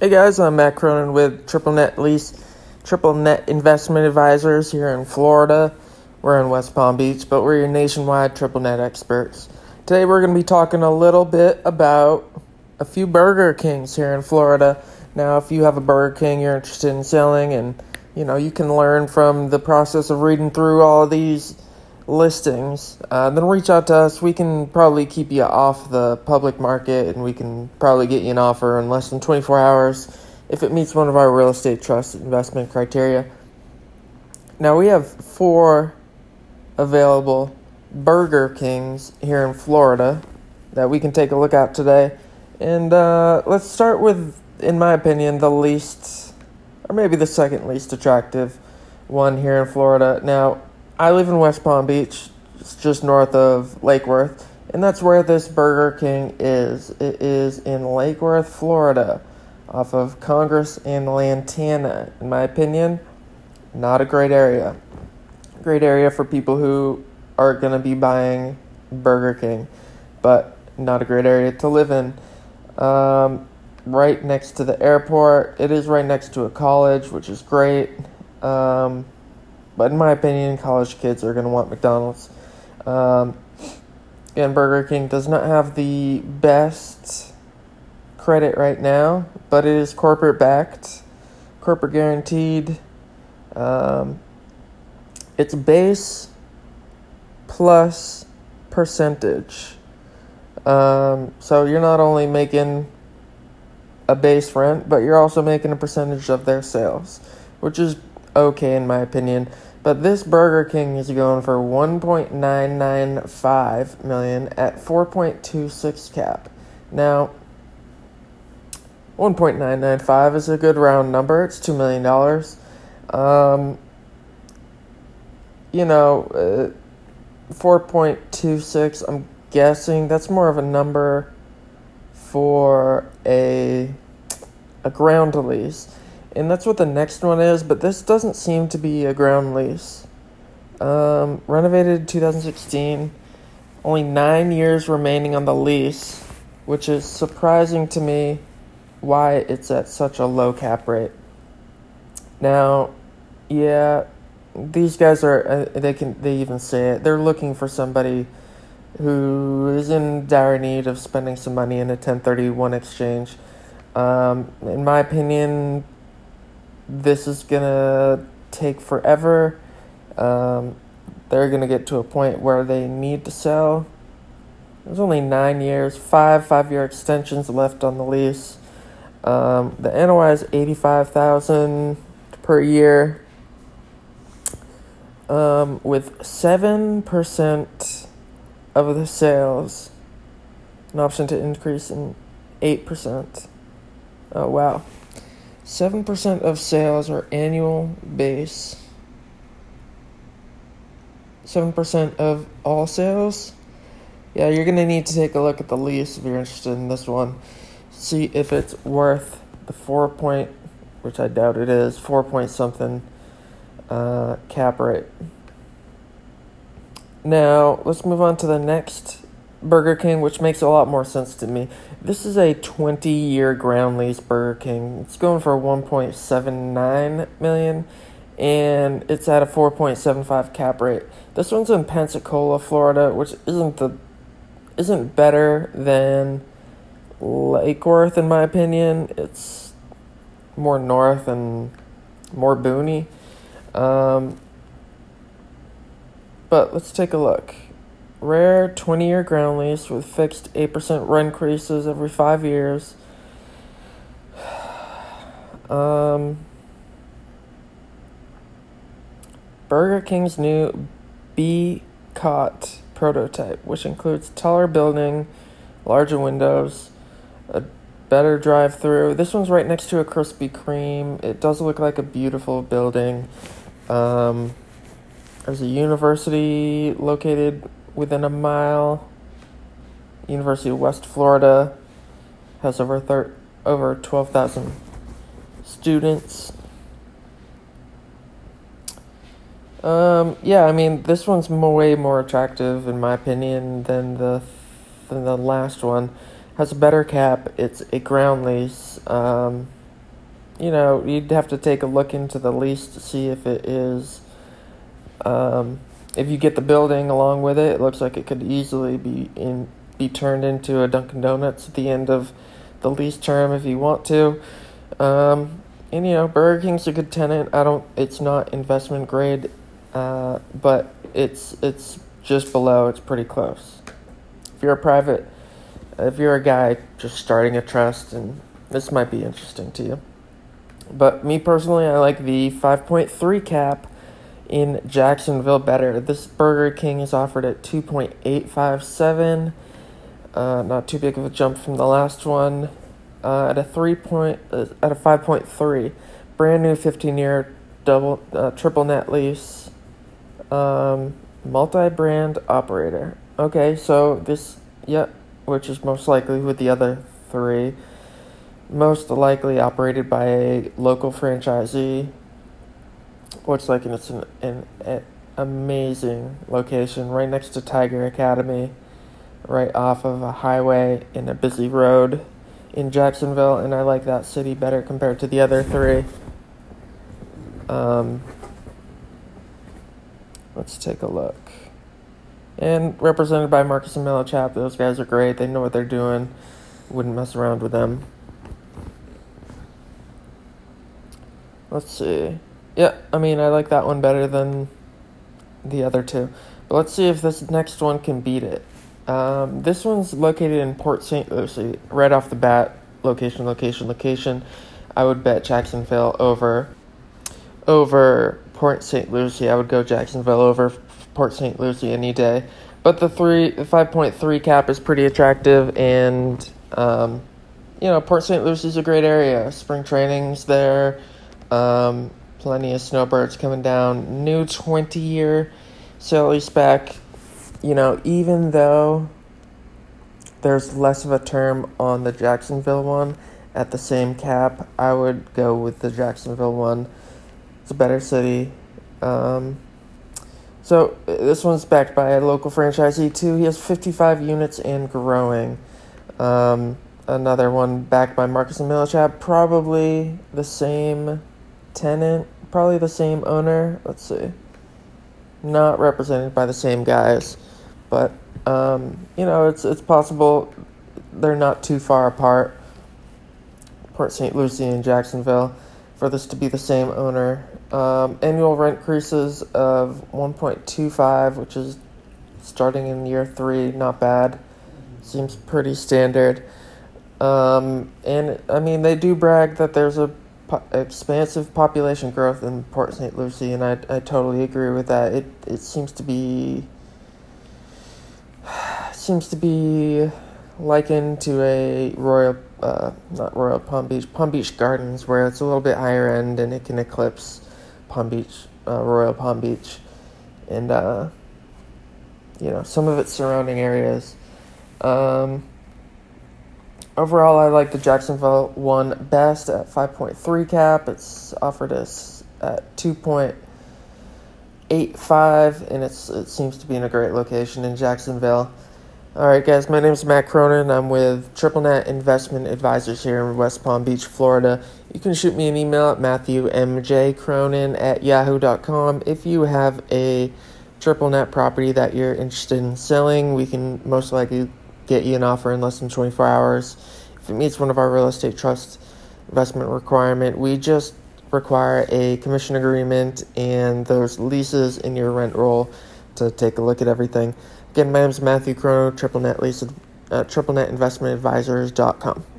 Hey guys, I'm Matt Cronin with Triple Net Lease, Triple Net Investment Advisors here in Florida. We're in West Palm Beach, but we're your nationwide Triple Net experts. Today we're going to be talking a little bit about a few Burger Kings here in Florida. Now, if you have a Burger King you're interested in selling, and you know you can learn from the process of reading through all of these listings, uh, then reach out to us. We can probably keep you off the public market and we can probably get you an offer in less than 24 hours if it meets one of our real estate trust investment criteria. Now, we have four available Burger Kings here in Florida that we can take a look at today. And uh, let's start with, in my opinion, the least, or maybe the second least attractive one here in Florida. Now, I live in West Palm Beach, it's just north of Lake Worth, and that's where this Burger King is. It is in Lake Worth, Florida, off of Congress and Lantana. In my opinion, not a great area. Great area for people who are going to be buying Burger King, but not a great area to live in. Um, right next to the airport. It is right next to a college, which is great. Um, but in my opinion, college kids are going to want McDonald's. Um, and Burger King does not have the best credit right now, but it is corporate backed, corporate guaranteed. Um, it's base plus percentage. Um, so you're not only making a base rent, but you're also making a percentage of their sales, which is okay in my opinion. But this Burger King is going for 1.995 million at 4.26 cap. Now, 1.995 is a good round number. It's two million dollars. Um, you know, uh, 4.26. I'm guessing that's more of a number for a a ground lease and that's what the next one is, but this doesn't seem to be a ground lease. Um, renovated 2016, only nine years remaining on the lease, which is surprising to me why it's at such a low cap rate. Now, yeah, these guys are, uh, they can, they even say it, they're looking for somebody who is in dire need of spending some money in a 1031 exchange. Um, in my opinion, this is gonna take forever. Um, they're gonna get to a point where they need to sell. There's only nine years, five five-year extensions left on the lease. Um, the NOI is eighty-five thousand per year, um, with seven percent of the sales, an option to increase in eight percent. Oh wow. 7% of sales are annual base. 7% of all sales. Yeah, you're going to need to take a look at the lease if you're interested in this one. See if it's worth the 4 point, which I doubt it is, 4 point something uh, cap rate. Now, let's move on to the next Burger King, which makes a lot more sense to me. This is a 20 year ground lease Burger King. It's going for 1.79 million and it's at a 4.75 cap rate. This one's in Pensacola, Florida, which isn't the isn't better than Lake Worth in my opinion. It's more north and more boony. Um, but let's take a look. Rare 20 year ground lease with fixed 8% rent increases every five years. Um, Burger King's new B Cot prototype, which includes taller building, larger windows, a better drive through. This one's right next to a Krispy Kreme. It does look like a beautiful building. Um, there's a university located within a mile. University of West Florida has over thir- over 12,000 students. Um, yeah, I mean, this one's way more attractive in my opinion than the than the last one. Has a better cap. It's a ground lease. Um, you know, you'd have to take a look into the lease to see if it is. Um, if you get the building along with it, it looks like it could easily be in be turned into a Dunkin' Donuts at the end of the lease term if you want to. Um, and you know, Burger King's a good tenant. I don't. It's not investment grade, uh, but it's it's just below. It's pretty close. If you're a private, if you're a guy just starting a trust, and this might be interesting to you. But me personally, I like the 5.3 cap in Jacksonville better. This Burger King is offered at 2.857. Uh, not too big of a jump from the last one. Uh, at a three point, uh, at a 5.3, brand new 15 year double uh, triple net lease, um, multi brand operator. Okay, so this, yeah, which is most likely with the other three most likely operated by a local franchisee. Looks like it's an, an, an amazing location right next to Tiger Academy, right off of a highway in a busy road in Jacksonville, and I like that city better compared to the other three. Um, let's take a look. And represented by Marcus and Millichap, those guys are great. They know what they're doing. Wouldn't mess around with them. Let's see. Yeah, I mean, I like that one better than the other two. But let's see if this next one can beat it. Um, this one's located in Port St. Lucie. Right off the bat, location, location, location. I would bet Jacksonville over over Port St. Lucie. I would go Jacksonville over Port St. Lucie any day. But the three, the five point three cap is pretty attractive, and um, you know Port St. Lucie is a great area. Spring training's there. Um, plenty of snowbirds coming down. New 20 year sale spec. You know, even though there's less of a term on the Jacksonville one at the same cap, I would go with the Jacksonville one. It's a better city. Um, so this one's backed by a local franchisee too. He has 55 units and growing. Um, another one backed by Marcus and Millichap, probably the same tenant, probably the same owner. Let's see. Not represented by the same guys, but um, you know, it's it's possible they're not too far apart. Port St. Lucie and Jacksonville, for this to be the same owner. Um, annual rent increases of 1.25, which is starting in year three, not bad. Seems pretty standard. Um, and I mean, they do brag that there's a po- expansive population growth in Port St. Lucie, and I, I totally agree with that. It it seems to be seems to be likened to a Royal, uh, not Royal Palm Beach, Palm Beach Gardens, where it's a little bit higher end and it can eclipse Palm Beach, uh, Royal Palm Beach, and uh, you know some of its surrounding areas. Um, Overall, I like the Jacksonville one best at 5.3 cap. It's offered us at 2.85, and it's it seems to be in a great location in Jacksonville. All right, guys, my name is Matt Cronin. I'm with Triple Net Investment Advisors here in West Palm Beach, Florida. You can shoot me an email at matthewmjcronin at yahoo.com if you have a triple net property that you're interested in selling. We can most likely get you an offer in less than 24 hours. If it meets one of our real estate trust investment requirement, we just require a commission agreement and those leases in your rent roll to take a look at everything. Again, my name is Matthew Cronin, TripleNet Lease, uh, TripleNet Investment Advisors.com.